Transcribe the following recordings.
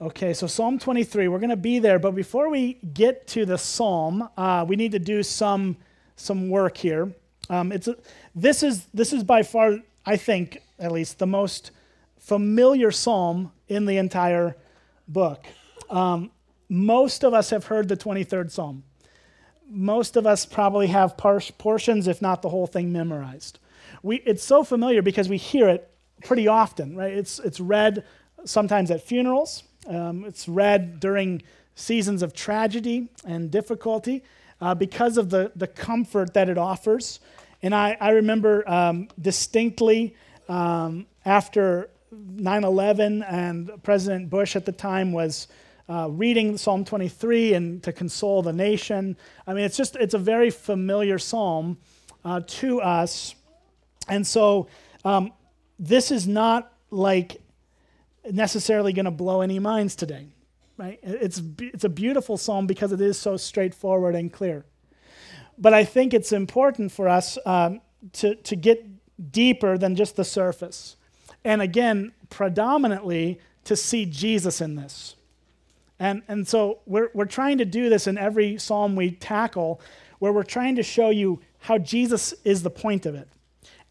Okay, so Psalm 23, we're going to be there, but before we get to the psalm, uh, we need to do some some work here. Um, it's a, this is this is by far, I think, at least the most familiar psalm in the entire book. Um, most of us have heard the 23rd psalm. Most of us probably have par- portions, if not the whole thing, memorized. We, it's so familiar because we hear it pretty often, right? It's, it's read sometimes at funerals. Um, it's read during seasons of tragedy and difficulty uh, because of the, the comfort that it offers. And I, I remember um, distinctly um, after 9 11, and President Bush at the time was uh, reading Psalm 23 and to console the nation. I mean, it's just, it's a very familiar psalm uh, to us. And so um, this is not like necessarily going to blow any minds today, right? It's, it's a beautiful psalm because it is so straightforward and clear. But I think it's important for us um, to, to get deeper than just the surface. And again, predominantly to see Jesus in this. And, and so we're, we're trying to do this in every psalm we tackle, where we're trying to show you how Jesus is the point of it.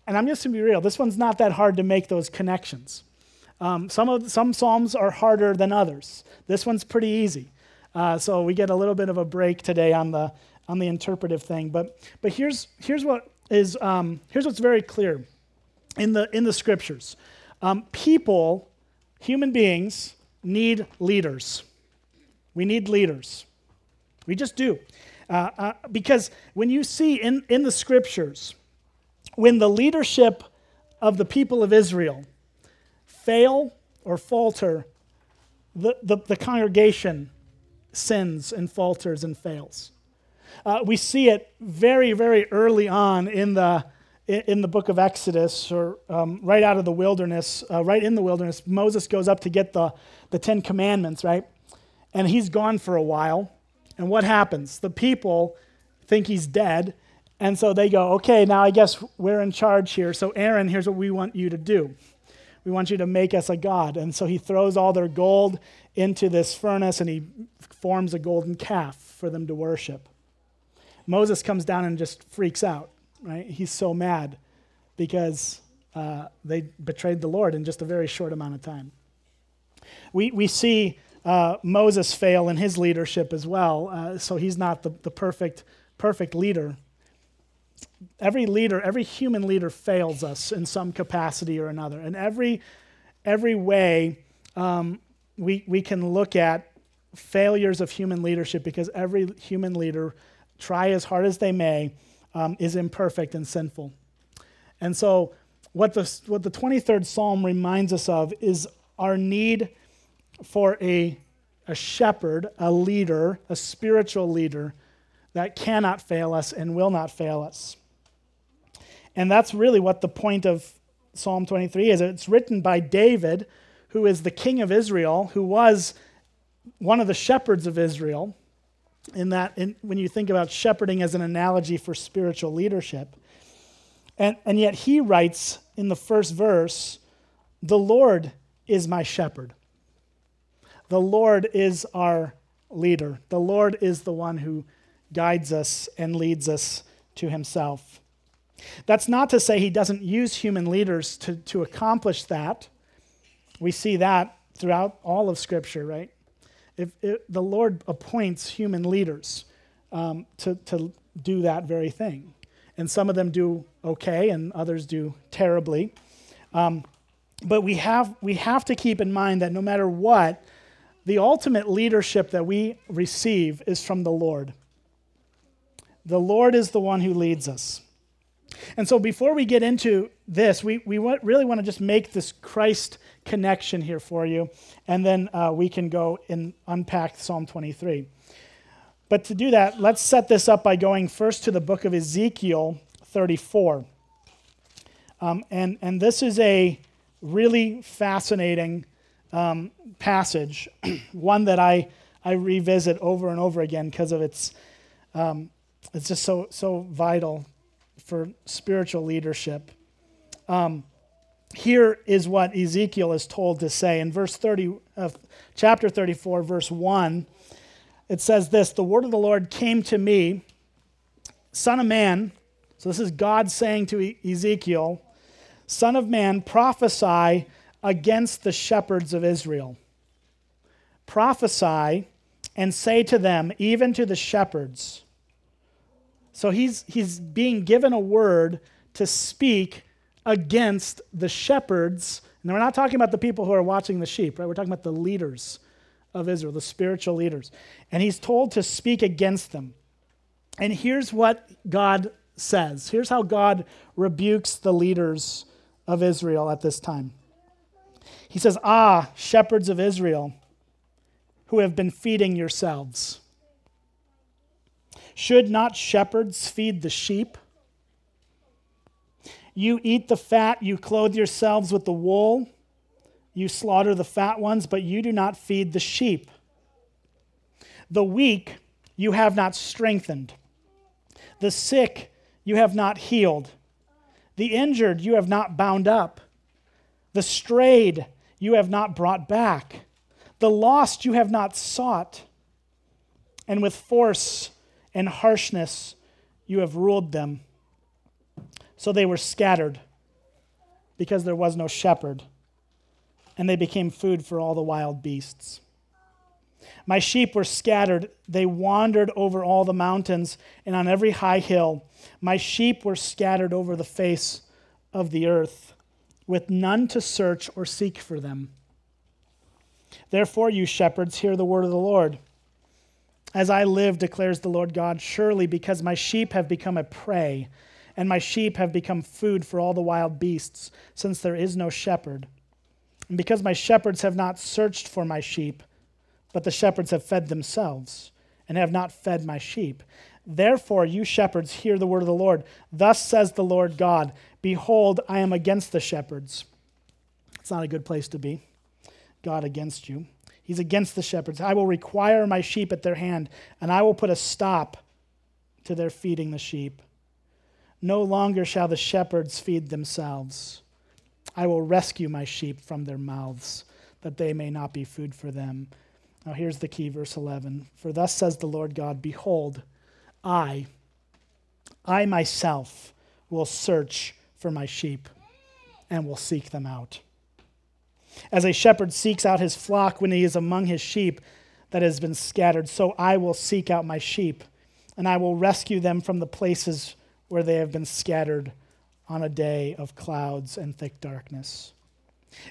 And I'm just going to be real, this one's not that hard to make those connections. Um, some, of, some Psalms are harder than others. This one's pretty easy. Uh, so we get a little bit of a break today on the, on the interpretive thing. But, but here's, here's, what is, um, here's what's very clear in the, in the scriptures um, people, human beings, need leaders. We need leaders. We just do. Uh, uh, because when you see in, in the scriptures, when the leadership of the people of Israel fail or falter, the, the, the congregation sins and falters and fails. Uh, we see it very, very early on in the, in the book of Exodus, or um, right out of the wilderness, uh, right in the wilderness. Moses goes up to get the, the Ten Commandments, right? And he's gone for a while. And what happens? The people think he's dead. And so they go, okay, now I guess we're in charge here. So, Aaron, here's what we want you to do. We want you to make us a god. And so he throws all their gold into this furnace and he forms a golden calf for them to worship. Moses comes down and just freaks out, right? He's so mad because uh, they betrayed the Lord in just a very short amount of time. We, we see uh, Moses fail in his leadership as well, uh, so he's not the, the perfect, perfect leader every leader, every human leader fails us in some capacity or another. And every, every way um, we, we can look at failures of human leadership because every human leader, try as hard as they may, um, is imperfect and sinful. And so, what the, what the 23rd Psalm reminds us of is our need for a, a shepherd, a leader, a spiritual leader that cannot fail us and will not fail us. And that's really what the point of Psalm 23 is. It's written by David, who is the king of Israel, who was one of the shepherds of Israel. In that, in, when you think about shepherding as an analogy for spiritual leadership. And, and yet he writes in the first verse, The Lord is my shepherd. The Lord is our leader. The Lord is the one who guides us and leads us to himself. That's not to say he doesn't use human leaders to, to accomplish that. We see that throughout all of Scripture, right? If, if the Lord appoints human leaders um, to, to do that very thing. And some of them do okay, and others do terribly. Um, but we have, we have to keep in mind that no matter what, the ultimate leadership that we receive is from the Lord. The Lord is the one who leads us. And so before we get into this, we, we want, really want to just make this Christ connection here for you, and then uh, we can go and unpack Psalm 23. But to do that, let's set this up by going first to the book of Ezekiel 34. Um, and, and this is a really fascinating um, passage, one that I, I revisit over and over again because of its um, it's just so, so vital for spiritual leadership. Um, here is what Ezekiel is told to say. In verse 30 of chapter 34, verse 1, it says this The word of the Lord came to me, Son of man. So this is God saying to Ezekiel, Son of man, prophesy against the shepherds of Israel. Prophesy and say to them, even to the shepherds. So he's, he's being given a word to speak against the shepherds. And we're not talking about the people who are watching the sheep, right? We're talking about the leaders of Israel, the spiritual leaders. And he's told to speak against them. And here's what God says. Here's how God rebukes the leaders of Israel at this time. He says, Ah, shepherds of Israel, who have been feeding yourselves. Should not shepherds feed the sheep? You eat the fat, you clothe yourselves with the wool, you slaughter the fat ones, but you do not feed the sheep. The weak you have not strengthened, the sick you have not healed, the injured you have not bound up, the strayed you have not brought back, the lost you have not sought, and with force and harshness you have ruled them. So they were scattered because there was no shepherd, and they became food for all the wild beasts. My sheep were scattered. They wandered over all the mountains and on every high hill. My sheep were scattered over the face of the earth, with none to search or seek for them. Therefore, you shepherds, hear the word of the Lord. As I live, declares the Lord God, surely because my sheep have become a prey and my sheep have become food for all the wild beasts, since there is no shepherd. And because my shepherds have not searched for my sheep, but the shepherds have fed themselves, and have not fed my sheep. Therefore, you shepherds, hear the word of the Lord. Thus says the Lord God Behold, I am against the shepherds. It's not a good place to be. God against you. He's against the shepherds. I will require my sheep at their hand, and I will put a stop to their feeding the sheep. No longer shall the shepherds feed themselves. I will rescue my sheep from their mouths, that they may not be food for them. Now, here's the key, verse 11. For thus says the Lord God Behold, I, I myself, will search for my sheep and will seek them out. As a shepherd seeks out his flock when he is among his sheep that has been scattered, so I will seek out my sheep, and I will rescue them from the places where they have been scattered on a day of clouds and thick darkness.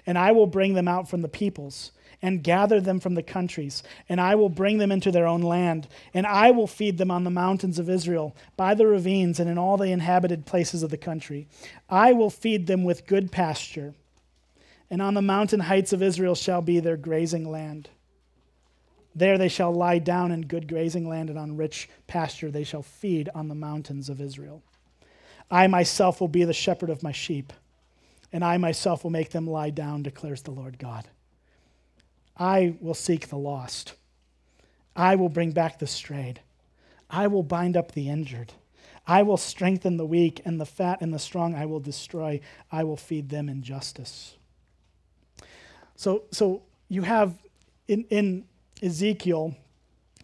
And I will bring them out from the peoples and gather them from the countries, and I will bring them into their own land, and I will feed them on the mountains of Israel, by the ravines, and in all the inhabited places of the country. I will feed them with good pasture, and on the mountain heights of Israel shall be their grazing land. There they shall lie down in good grazing land, and on rich pasture they shall feed on the mountains of Israel. I myself will be the shepherd of my sheep, and I myself will make them lie down, declares the Lord God. I will seek the lost. I will bring back the strayed. I will bind up the injured. I will strengthen the weak, and the fat and the strong I will destroy. I will feed them in justice. So, so you have in, in Ezekiel,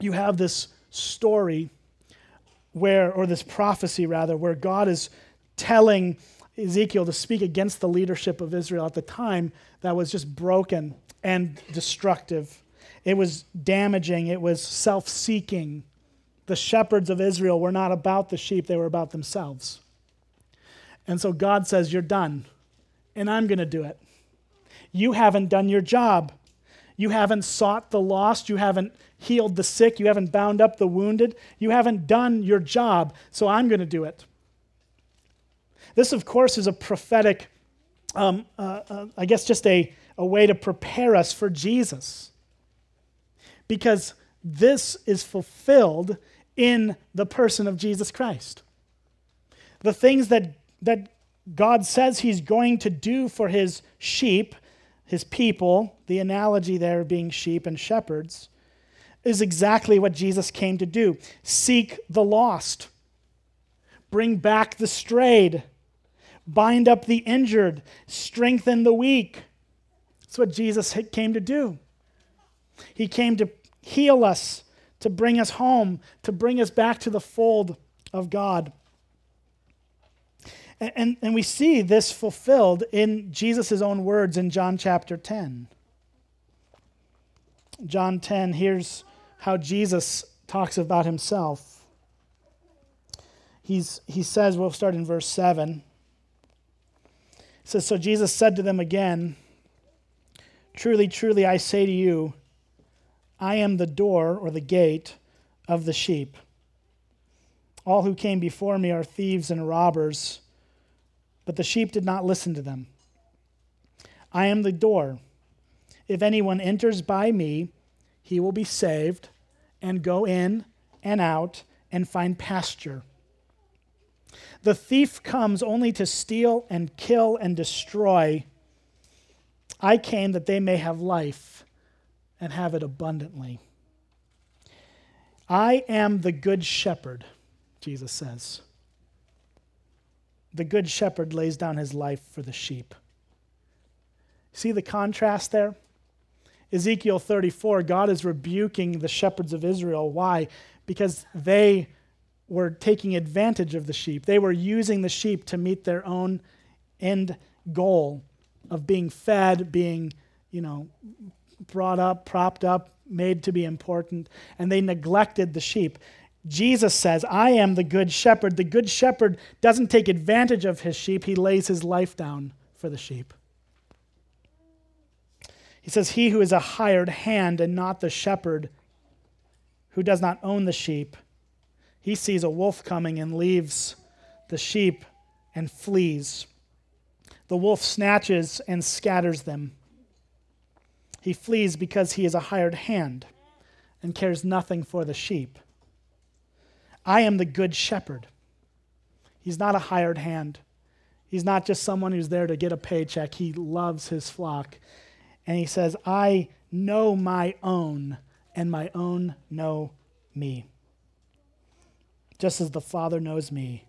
you have this story where, or this prophecy rather, where God is telling Ezekiel to speak against the leadership of Israel at the time that was just broken and destructive. It was damaging, it was self seeking. The shepherds of Israel were not about the sheep, they were about themselves. And so God says, You're done, and I'm going to do it. You haven't done your job. You haven't sought the lost. You haven't healed the sick. You haven't bound up the wounded. You haven't done your job, so I'm going to do it. This, of course, is a prophetic, um, uh, uh, I guess, just a, a way to prepare us for Jesus. Because this is fulfilled in the person of Jesus Christ. The things that, that God says He's going to do for His sheep his people, the analogy there being sheep and shepherds, is exactly what Jesus came to do seek the lost, bring back the strayed, bind up the injured, strengthen the weak. That's what Jesus came to do. He came to heal us, to bring us home, to bring us back to the fold of God. And, and, and we see this fulfilled in Jesus' own words in John chapter 10. John 10, here's how Jesus talks about himself. He's, he says, we'll start in verse 7. It says, So Jesus said to them again, Truly, truly, I say to you, I am the door or the gate of the sheep. All who came before me are thieves and robbers, but the sheep did not listen to them. I am the door. If anyone enters by me, he will be saved and go in and out and find pasture. The thief comes only to steal and kill and destroy. I came that they may have life and have it abundantly. I am the good shepherd, Jesus says. The good shepherd lays down his life for the sheep. See the contrast there? Ezekiel 34, God is rebuking the shepherds of Israel. Why? Because they were taking advantage of the sheep. They were using the sheep to meet their own end goal of being fed, being, you know, brought up, propped up, made to be important, and they neglected the sheep. Jesus says, I am the good shepherd. The good shepherd doesn't take advantage of his sheep, he lays his life down for the sheep. He says, He who is a hired hand and not the shepherd, who does not own the sheep, he sees a wolf coming and leaves the sheep and flees. The wolf snatches and scatters them. He flees because he is a hired hand and cares nothing for the sheep. I am the good shepherd. He's not a hired hand. He's not just someone who's there to get a paycheck. He loves his flock. And he says, I know my own, and my own know me. Just as the Father knows me,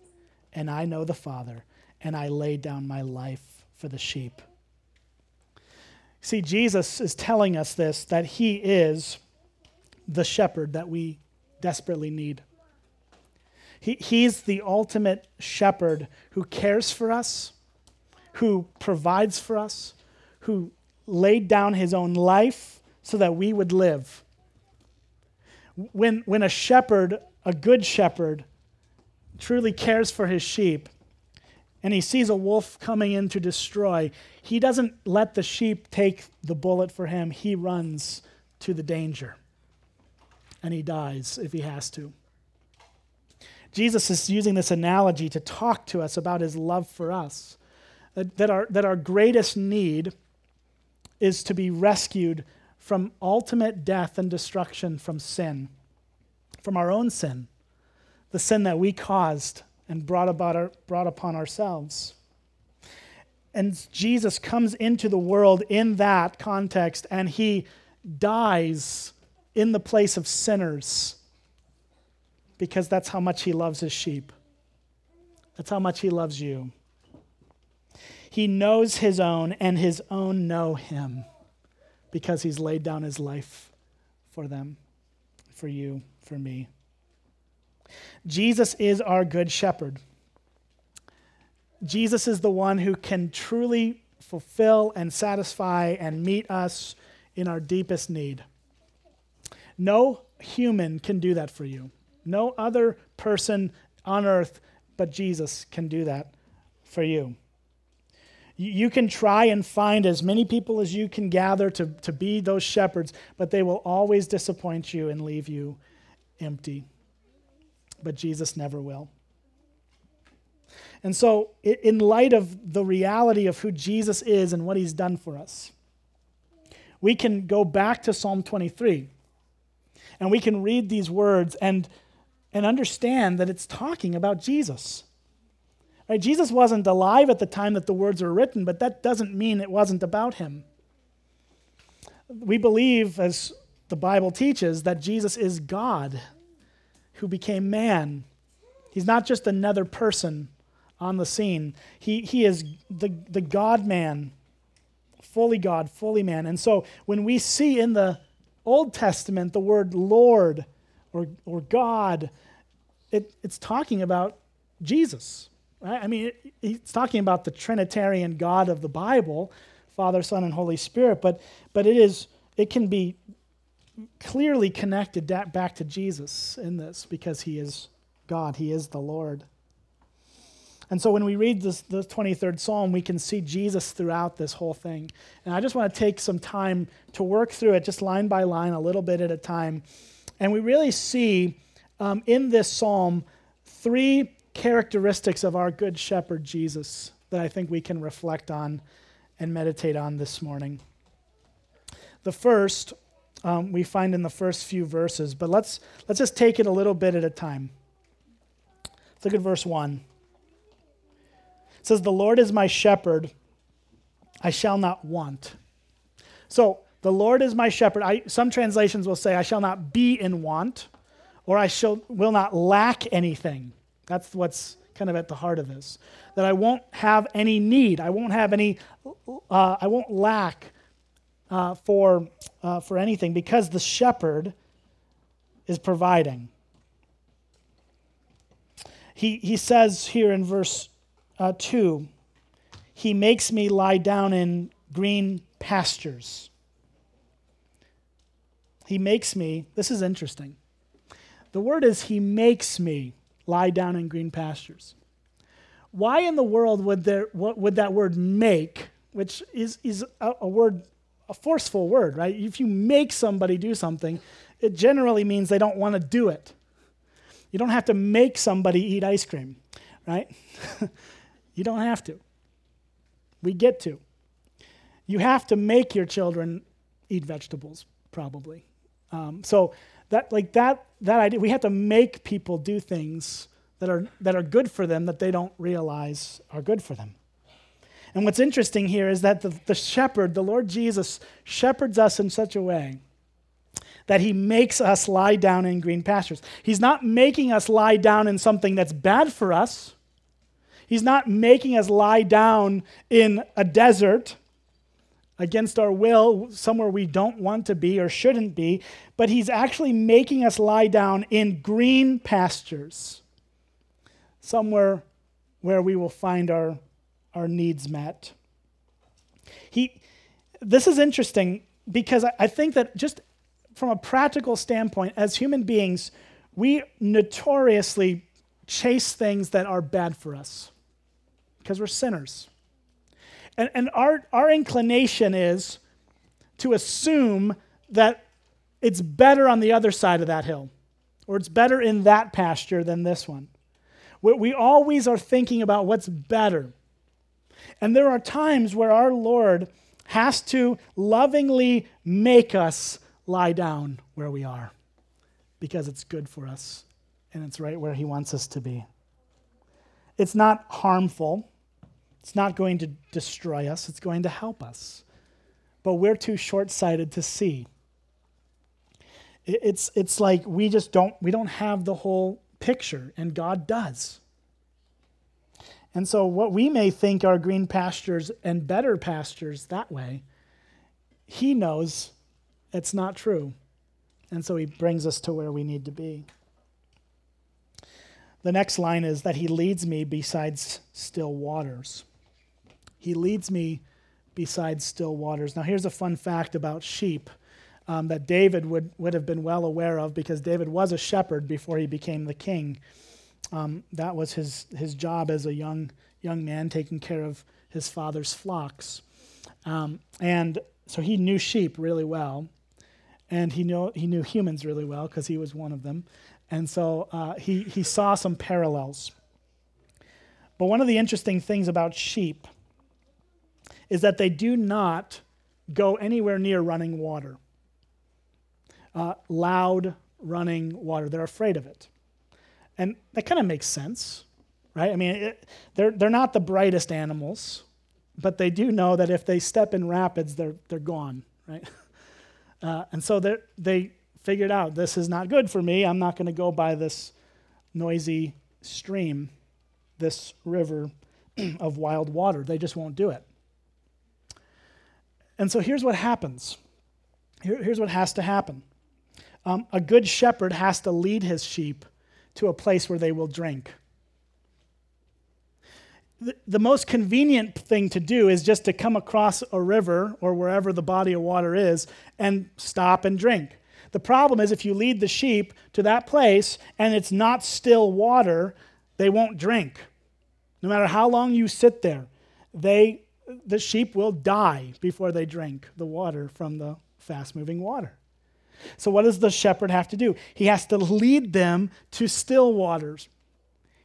and I know the Father, and I lay down my life for the sheep. See, Jesus is telling us this that he is the shepherd that we desperately need. He, he's the ultimate shepherd who cares for us, who provides for us, who laid down his own life so that we would live. When, when a shepherd, a good shepherd, truly cares for his sheep, and he sees a wolf coming in to destroy, he doesn't let the sheep take the bullet for him. He runs to the danger. And he dies if he has to. Jesus is using this analogy to talk to us about his love for us. That, that, our, that our greatest need is to be rescued from ultimate death and destruction from sin, from our own sin, the sin that we caused and brought, about our, brought upon ourselves. And Jesus comes into the world in that context and he dies in the place of sinners because that's how much he loves his sheep. That's how much he loves you. He knows his own, and his own know him because he's laid down his life for them, for you, for me. Jesus is our good shepherd. Jesus is the one who can truly fulfill and satisfy and meet us in our deepest need. No human can do that for you. No other person on earth but Jesus can do that for you. You can try and find as many people as you can gather to, to be those shepherds, but they will always disappoint you and leave you empty but Jesus never will. And so, in light of the reality of who Jesus is and what he's done for us, we can go back to Psalm 23 and we can read these words and, and understand that it's talking about Jesus. Right? Jesus wasn't alive at the time that the words were written, but that doesn't mean it wasn't about him. We believe, as the Bible teaches, that Jesus is God, who became man. He's not just another person on the scene. He, he is the, the God man, fully God, fully man. And so when we see in the Old Testament the word Lord or, or God, it, it's talking about Jesus. Right? I mean, it, it's talking about the Trinitarian God of the Bible, Father, Son, and Holy Spirit, but, but it is it can be clearly connected back to Jesus in this because he is God, he is the Lord. And so when we read this, the 23rd Psalm, we can see Jesus throughout this whole thing. And I just want to take some time to work through it, just line by line, a little bit at a time. And we really see um, in this psalm three characteristics of our good shepherd, Jesus, that I think we can reflect on and meditate on this morning. The first um, we find in the first few verses, but let's, let's just take it a little bit at a time. Let's look at verse 1. It says, The Lord is my shepherd, I shall not want. So, the Lord is my shepherd. I, some translations will say, I shall not be in want, or I shall, will not lack anything. That's what's kind of at the heart of this. That I won't have any need. I won't have any, uh, I won't lack uh, for, uh, for anything because the shepherd is providing. He, he says here in verse uh, 2 He makes me lie down in green pastures. He makes me, this is interesting. The word is, He makes me lie down in green pastures. Why in the world would, there, would that word make, which is, is a, a word a forceful word, right? If you make somebody do something, it generally means they don't want to do it. You don't have to make somebody eat ice cream, right? you don't have to. We get to. You have to make your children eat vegetables, probably. Um, so that, like that, that idea, we have to make people do things that are that are good for them that they don't realize are good for them. And what's interesting here is that the, the shepherd, the Lord Jesus, shepherds us in such a way that he makes us lie down in green pastures. He's not making us lie down in something that's bad for us. He's not making us lie down in a desert against our will, somewhere we don't want to be or shouldn't be, but he's actually making us lie down in green pastures, somewhere where we will find our our needs met. He, this is interesting because I think that just from a practical standpoint, as human beings, we notoriously chase things that are bad for us because we're sinners. And, and our, our inclination is to assume that it's better on the other side of that hill, or it's better in that pasture than this one. We, we always are thinking about what's better. And there are times where our Lord has to lovingly make us lie down where we are because it's good for us and it's right where He wants us to be. It's not harmful, it's not going to destroy us, it's going to help us. But we're too short sighted to see. It's, it's like we just don't, we don't have the whole picture, and God does. And so, what we may think are green pastures and better pastures that way, he knows it's not true. And so, he brings us to where we need to be. The next line is that he leads me besides still waters. He leads me beside still waters. Now, here's a fun fact about sheep um, that David would, would have been well aware of because David was a shepherd before he became the king. Um, that was his, his job as a young, young man, taking care of his father's flocks. Um, and so he knew sheep really well. And he knew, he knew humans really well because he was one of them. And so uh, he, he saw some parallels. But one of the interesting things about sheep is that they do not go anywhere near running water. Uh, loud running water. They're afraid of it. And that kind of makes sense, right? I mean, it, they're, they're not the brightest animals, but they do know that if they step in rapids, they're, they're gone, right? Uh, and so they figured out this is not good for me. I'm not going to go by this noisy stream this river of wild water. They just won't do it. And so here's what happens. Here, here's what has to happen. Um, a good shepherd has to lead his sheep to a place where they will drink. The, the most convenient thing to do is just to come across a river or wherever the body of water is and stop and drink. The problem is if you lead the sheep to that place and it's not still water, they won't drink. No matter how long you sit there, they, the sheep will die before they drink the water from the fast moving water. So, what does the shepherd have to do? He has to lead them to still waters.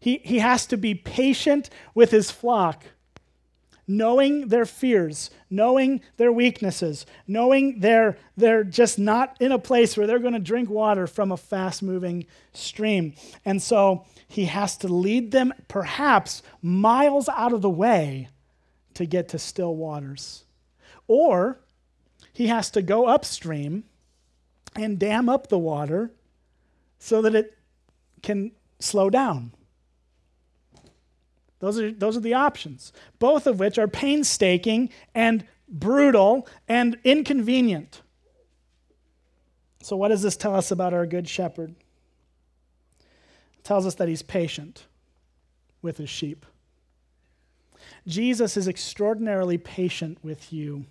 He, he has to be patient with his flock, knowing their fears, knowing their weaknesses, knowing they're, they're just not in a place where they're going to drink water from a fast moving stream. And so he has to lead them perhaps miles out of the way to get to still waters. Or he has to go upstream and dam up the water so that it can slow down. Those are, those are the options, both of which are painstaking and brutal and inconvenient. So, what does this tell us about our good shepherd? It tells us that he's patient with his sheep. Jesus is extraordinarily patient with you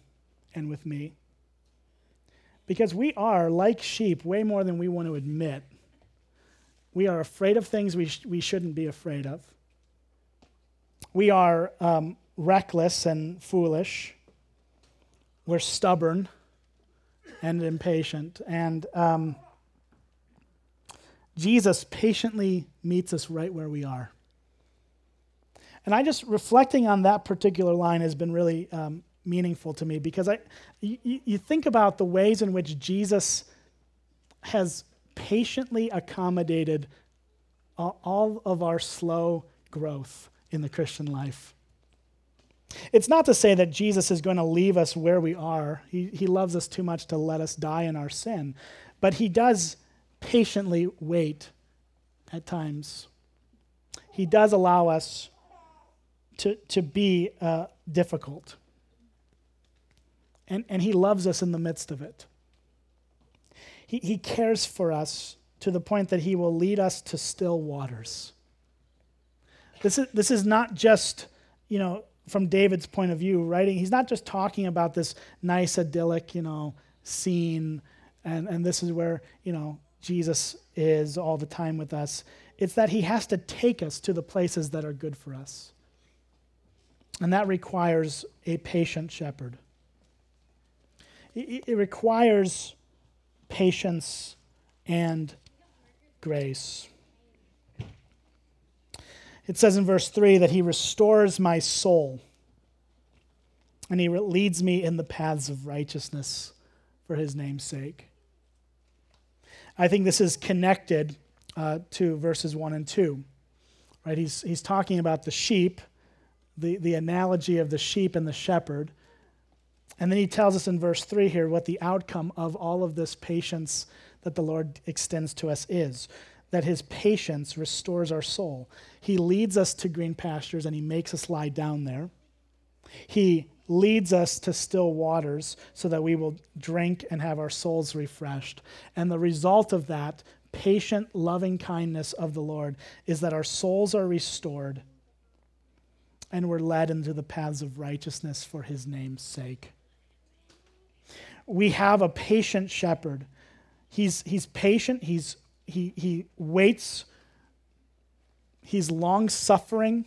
and with me. Because we are, like sheep, way more than we want to admit. We are afraid of things we, sh- we shouldn't be afraid of. We are um, reckless and foolish. We're stubborn and impatient. And um, Jesus patiently meets us right where we are. And I just, reflecting on that particular line has been really um, meaningful to me because I, you, you think about the ways in which Jesus has patiently accommodated all of our slow growth in the Christian life. It's not to say that Jesus is going to leave us where we are. He, he loves us too much to let us die in our sin. But he does patiently wait at times. He does allow us to, to be uh, difficult and, and He loves us in the midst of it. He, he cares for us to the point that He will lead us to still waters. This is, this is not just, you know, from David's point of view, writing, he's not just talking about this nice, idyllic, you know, scene, and, and this is where, you know, Jesus is all the time with us. It's that he has to take us to the places that are good for us. And that requires a patient shepherd it requires patience and grace. It says in verse 3 that he restores my soul and he leads me in the paths of righteousness for his name's sake. I think this is connected uh, to verses 1 and 2. Right? He's, he's talking about the sheep, the, the analogy of the sheep and the shepherd. And then he tells us in verse 3 here what the outcome of all of this patience that the Lord extends to us is that his patience restores our soul. He leads us to green pastures and he makes us lie down there. He leads us to still waters so that we will drink and have our souls refreshed. And the result of that patient, loving kindness of the Lord is that our souls are restored and we're led into the paths of righteousness for his name's sake we have a patient shepherd. He's, he's patient, he's, he, he waits, he's long suffering,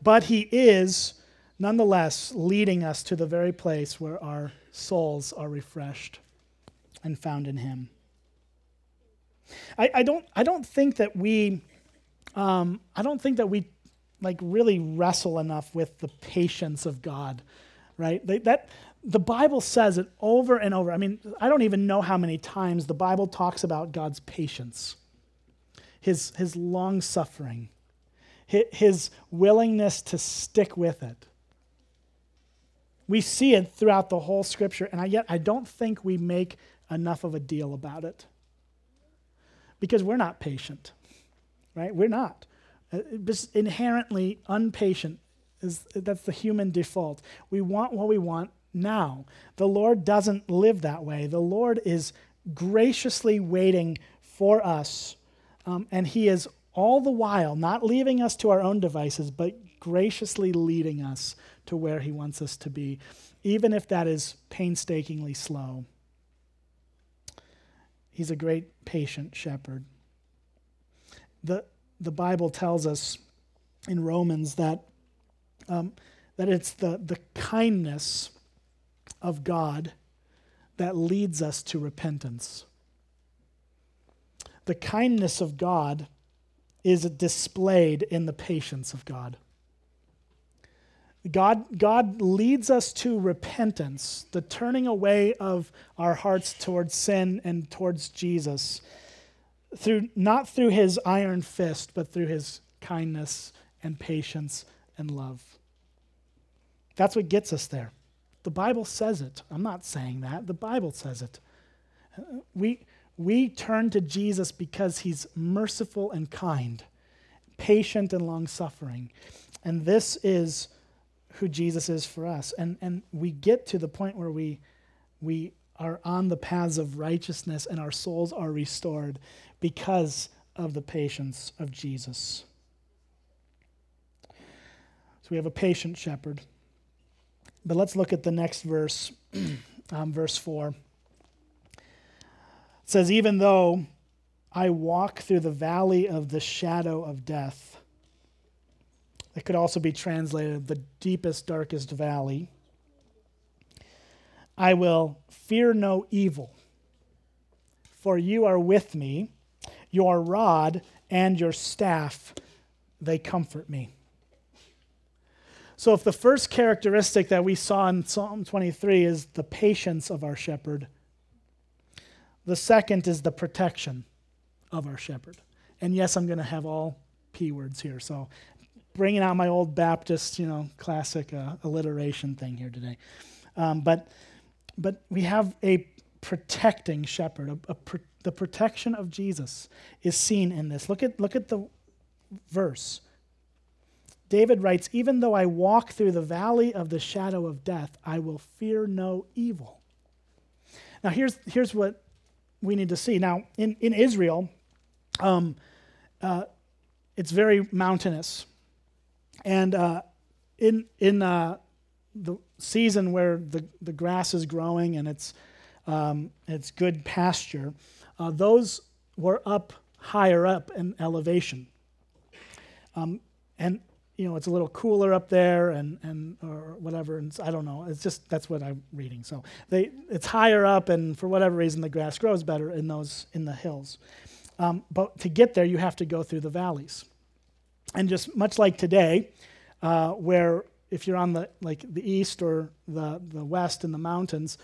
but he is nonetheless leading us to the very place where our souls are refreshed and found in him. I, I, don't, I don't think that we, um, I don't think that we like really wrestle enough with the patience of God, right? They, that, the Bible says it over and over. I mean, I don't even know how many times the Bible talks about God's patience, his, his long suffering, his willingness to stick with it. We see it throughout the whole scripture, and I, yet I don't think we make enough of a deal about it. Because we're not patient, right? We're not. Uh, just inherently impatient. Is, that's the human default. We want what we want now. The Lord doesn't live that way. The Lord is graciously waiting for us, um, and He is all the while not leaving us to our own devices, but graciously leading us to where He wants us to be, even if that is painstakingly slow. He's a great patient shepherd. The, the Bible tells us in Romans that, um, that it's the, the kindness of God that leads us to repentance. The kindness of God is displayed in the patience of God. God, God leads us to repentance, the turning away of our hearts towards sin and towards Jesus, through, not through his iron fist, but through his kindness and patience and love. That's what gets us there. The Bible says it. I'm not saying that. The Bible says it. We, we turn to Jesus because he's merciful and kind, patient and long suffering. And this is who Jesus is for us. And, and we get to the point where we, we are on the paths of righteousness and our souls are restored because of the patience of Jesus. So we have a patient shepherd. But let's look at the next verse, um, verse 4. It says, Even though I walk through the valley of the shadow of death, it could also be translated the deepest, darkest valley. I will fear no evil, for you are with me. Your rod and your staff, they comfort me. So, if the first characteristic that we saw in Psalm 23 is the patience of our shepherd, the second is the protection of our shepherd. And yes, I'm going to have all P words here. So bringing out my old Baptist, you know, classic uh, alliteration thing here today. Um, but, but we have a protecting shepherd. A, a pro- the protection of Jesus is seen in this. Look at, look at the verse. David writes, Even though I walk through the valley of the shadow of death, I will fear no evil. Now, here's, here's what we need to see. Now, in, in Israel, um, uh, it's very mountainous. And uh, in, in uh, the season where the, the grass is growing and it's, um, it's good pasture, uh, those were up higher up in elevation. Um, and you know it's a little cooler up there and, and or whatever and i don't know it's just that's what i'm reading. So they it's higher up and for whatever reason the grass grows better in those in the hills. Um, but to get there you have to go through the valleys. And just much like today, uh, where if you're on the like the east or the the west in the mountains,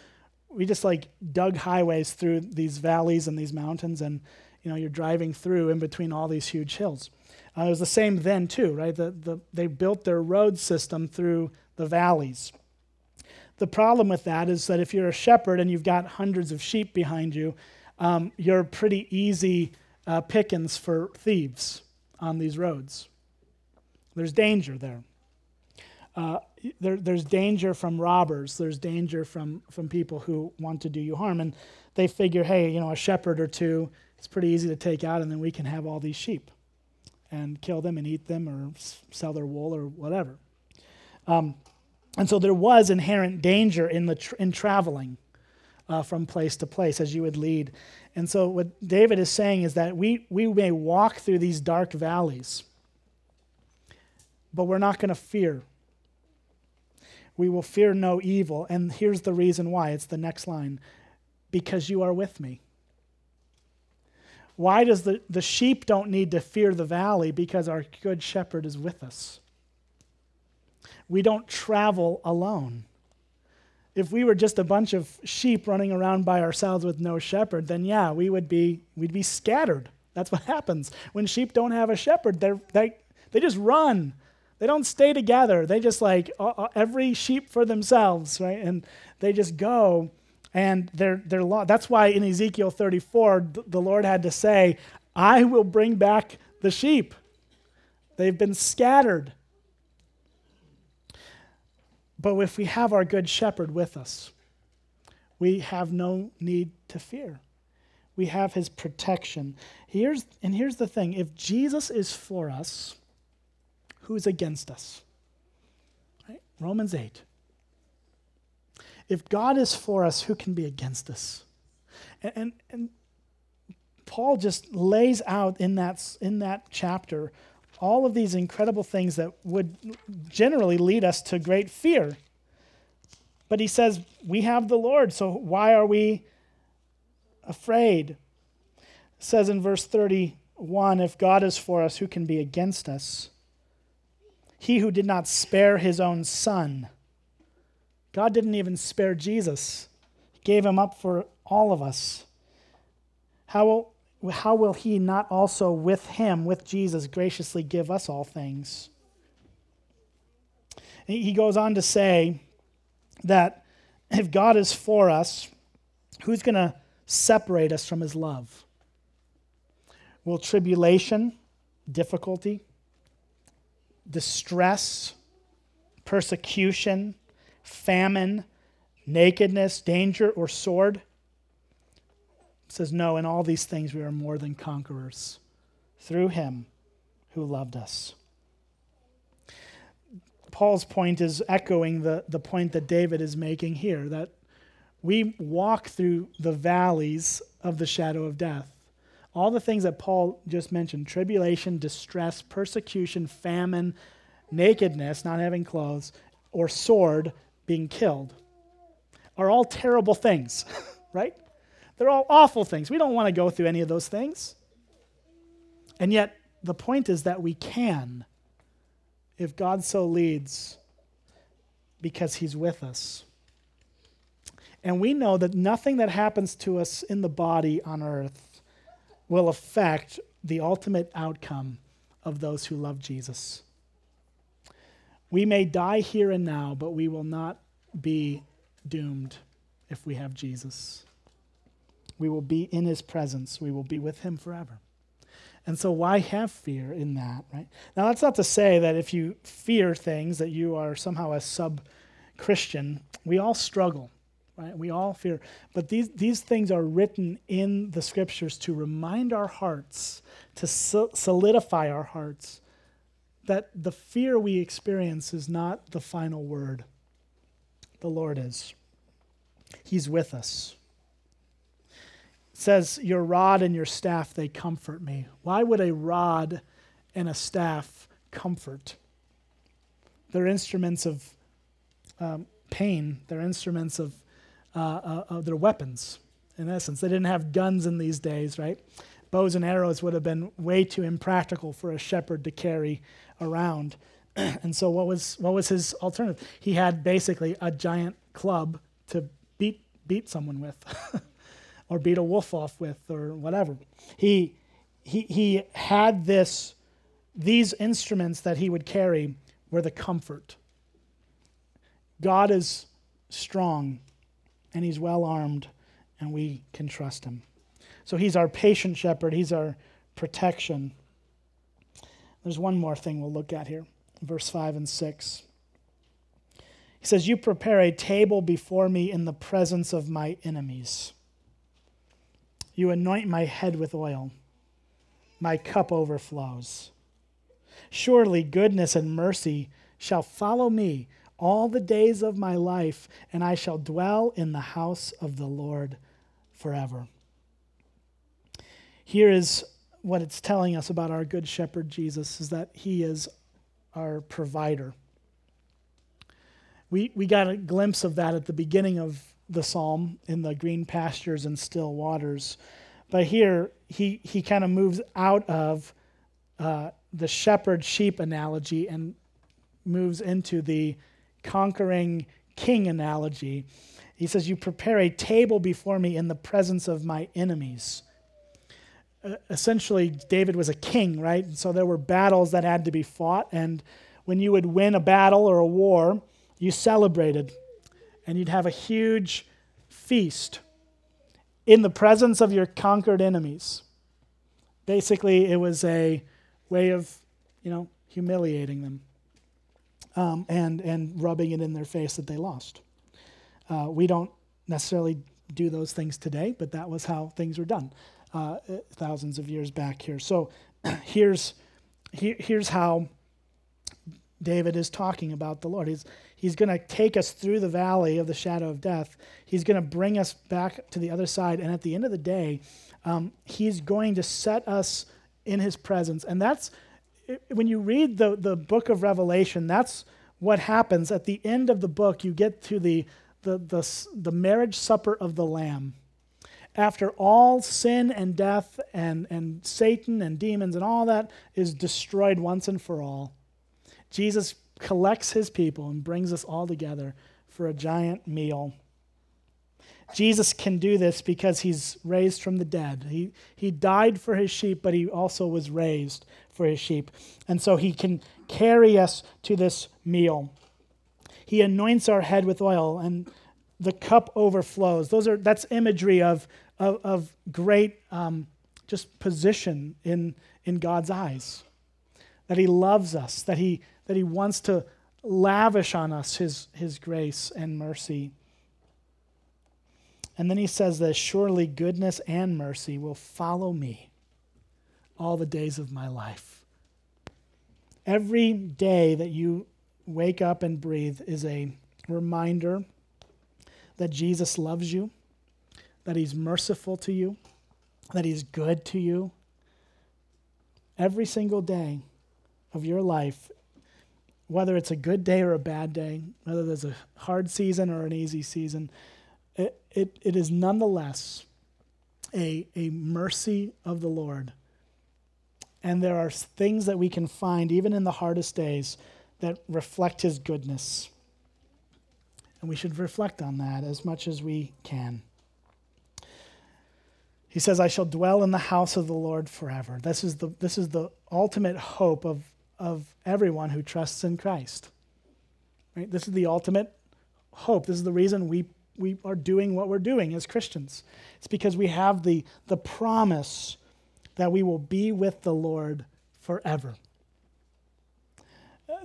we just like dug highways through these valleys and these mountains, and you know you're driving through in between all these huge hills. Uh, it was the same then too, right? The, the, they built their road system through the valleys. The problem with that is that if you're a shepherd and you've got hundreds of sheep behind you, um, you're pretty easy uh, pickings for thieves on these roads. There's danger there. Uh, there. There's danger from robbers. There's danger from, from people who want to do you harm. And they figure, hey, you know, a shepherd or two, it's pretty easy to take out, and then we can have all these sheep and kill them and eat them or sell their wool or whatever. Um, and so there was inherent danger in, the in traveling uh, from place to place as you would lead. And so what David is saying is that we, we may walk through these dark valleys but we're not going to fear. We will fear no evil. And here's the reason why it's the next line because you are with me. Why does the, the sheep don't need to fear the valley? Because our good shepherd is with us. We don't travel alone. If we were just a bunch of sheep running around by ourselves with no shepherd, then yeah, we would be we'd be scattered. That's what happens. When sheep don't have a shepherd, they they they just run. They don't stay together. They just like uh, uh, every sheep for themselves, right? And they just go and they're they're lost. That's why in Ezekiel 34 the Lord had to say, "I will bring back the sheep." they've been scattered. But if we have our good shepherd with us, we have no need to fear. We have his protection. Here's, and here's the thing if Jesus is for us, who's against us? Right? Romans 8. If God is for us, who can be against us? And, and, and Paul just lays out in that, in that chapter all of these incredible things that would generally lead us to great fear. But he says, We have the Lord, so why are we afraid? It says in verse 31 If God is for us, who can be against us? He who did not spare his own son. God didn't even spare Jesus, He gave him up for all of us. How will, how will He not also with Him, with Jesus, graciously give us all things? He goes on to say that if God is for us, who's going to separate us from His love? Will tribulation, difficulty, distress, persecution, famine, nakedness, danger, or sword? It says, No, in all these things we are more than conquerors through him who loved us. Paul's point is echoing the, the point that David is making here that we walk through the valleys of the shadow of death. All the things that Paul just mentioned tribulation, distress, persecution, famine, nakedness, not having clothes, or sword being killed are all terrible things, right? They're all awful things. We don't want to go through any of those things. And yet, the point is that we can if God so leads because He's with us. And we know that nothing that happens to us in the body on earth will affect the ultimate outcome of those who love Jesus. We may die here and now, but we will not be doomed if we have Jesus. We will be in his presence, we will be with him forever. And so, why have fear in that, right? Now, that's not to say that if you fear things that you are somehow a sub Christian. We all struggle, right? We all fear. But these, these things are written in the scriptures to remind our hearts, to solidify our hearts, that the fear we experience is not the final word. The Lord is. He's with us. It says, Your rod and your staff, they comfort me. Why would a rod and a staff comfort? They're instruments of um, pain, they're instruments of, uh, uh, of their weapons, in essence. They didn't have guns in these days, right? Bows and arrows would have been way too impractical for a shepherd to carry around. and so what was what was his alternative? He had basically a giant club to beat beat someone with, or beat a wolf off with, or whatever. He he he had this these instruments that he would carry were the comfort. God is strong and he's well armed and we can trust him. So he's our patient shepherd, he's our protection. There's one more thing we'll look at here verse 5 and 6. He says, You prepare a table before me in the presence of my enemies. You anoint my head with oil, my cup overflows. Surely goodness and mercy shall follow me all the days of my life, and I shall dwell in the house of the Lord forever. Here is what it's telling us about our good shepherd Jesus is that he is our provider. We, we got a glimpse of that at the beginning of the psalm in the green pastures and still waters. But here, he, he kind of moves out of uh, the shepherd sheep analogy and moves into the conquering king analogy. He says, You prepare a table before me in the presence of my enemies. Essentially, David was a king, right? And so there were battles that had to be fought. And when you would win a battle or a war, you celebrated. And you'd have a huge feast in the presence of your conquered enemies. Basically, it was a way of, you know, humiliating them um, and, and rubbing it in their face that they lost. Uh, we don't necessarily do those things today, but that was how things were done uh, thousands of years back here. So here's, here, here's how David is talking about the Lord. He's, he's going to take us through the valley of the shadow of death. He's going to bring us back to the other side. And at the end of the day, um, he's going to set us in his presence. And that's, when you read the, the book of Revelation, that's what happens. At the end of the book, you get to the, the, the, the marriage supper of the Lamb. After all sin and death and, and Satan and demons and all that is destroyed once and for all, Jesus collects his people and brings us all together for a giant meal. Jesus can do this because he's raised from the dead. He, he died for his sheep, but he also was raised for his sheep. And so he can carry us to this meal. He anoints our head with oil, and the cup overflows. Those are that's imagery of, of, of great um, just position in, in God's eyes. That he loves us, that he, that he wants to lavish on us his, his grace and mercy. And then he says that surely goodness and mercy will follow me all the days of my life. Every day that you wake up and breathe is a reminder that Jesus loves you, that he's merciful to you, that he's good to you. Every single day of your life, whether it's a good day or a bad day, whether there's a hard season or an easy season, it, it, it is nonetheless a, a mercy of the Lord. And there are things that we can find, even in the hardest days, that reflect His goodness. And we should reflect on that as much as we can. He says, I shall dwell in the house of the Lord forever. This is the, this is the ultimate hope of, of everyone who trusts in Christ. Right? This is the ultimate hope. This is the reason we, we are doing what we're doing as Christians. It's because we have the, the promise that we will be with the Lord forever.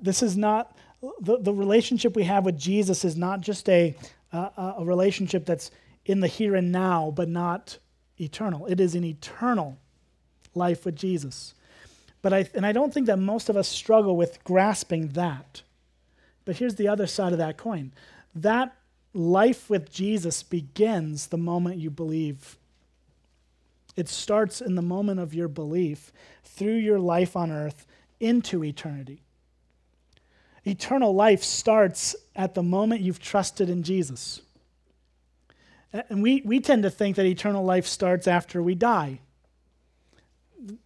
This is not the, the relationship we have with Jesus is not just a, uh, a relationship that's in the here and now, but not eternal. It is an eternal life with Jesus. But I, and I don't think that most of us struggle with grasping that. But here's the other side of that coin that life with Jesus begins the moment you believe. It starts in the moment of your belief through your life on earth into eternity. Eternal life starts at the moment you've trusted in Jesus. And we, we tend to think that eternal life starts after we die.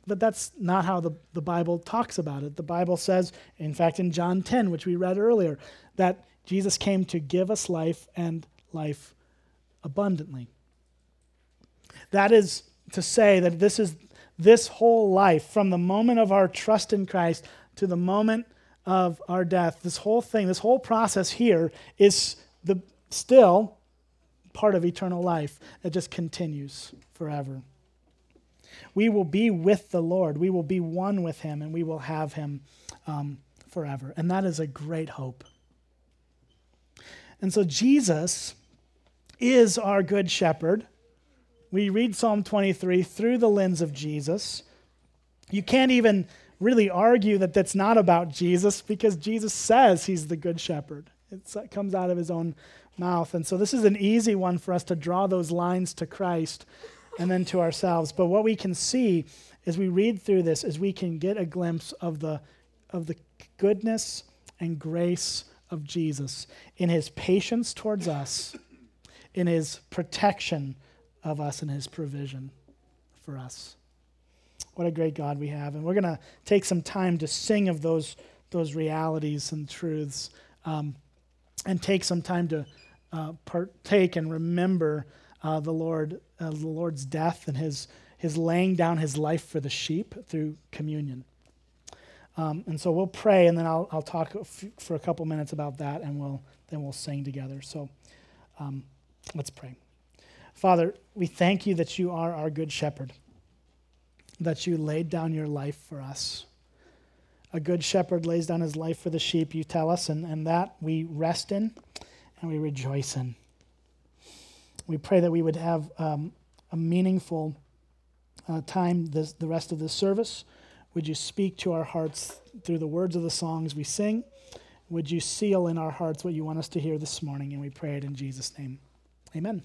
But that's not how the, the Bible talks about it. The Bible says, in fact, in John 10, which we read earlier, that Jesus came to give us life and life abundantly. That is to say that this is this whole life, from the moment of our trust in Christ to the moment of our death, this whole thing, this whole process here is the still part of eternal life that just continues forever. We will be with the Lord. We will be one with Him, and we will have Him um, forever. And that is a great hope. And so Jesus is our good shepherd. We read Psalm 23 through the lens of Jesus. You can't even really argue that that's not about Jesus because Jesus says he's the good shepherd. It's, it comes out of his own mouth. And so this is an easy one for us to draw those lines to Christ and then to ourselves. But what we can see as we read through this is we can get a glimpse of the, of the goodness and grace of Jesus in his patience towards us, in his protection of us, and his provision for us. What a great God we have. And we're going to take some time to sing of those, those realities and truths um, and take some time to uh, partake and remember uh, the Lord, uh, the Lord's death and his, his laying down his life for the sheep through communion. Um, and so we'll pray, and then I'll, I'll talk for a couple minutes about that, and we'll, then we'll sing together. So um, let's pray. Father, we thank you that you are our good shepherd that you laid down your life for us. a good shepherd lays down his life for the sheep, you tell us, and, and that we rest in and we rejoice in. We pray that we would have um, a meaningful uh, time this, the rest of this service. Would you speak to our hearts through the words of the songs we sing? Would you seal in our hearts what you want us to hear this morning? And we pray it in Jesus' name. Amen.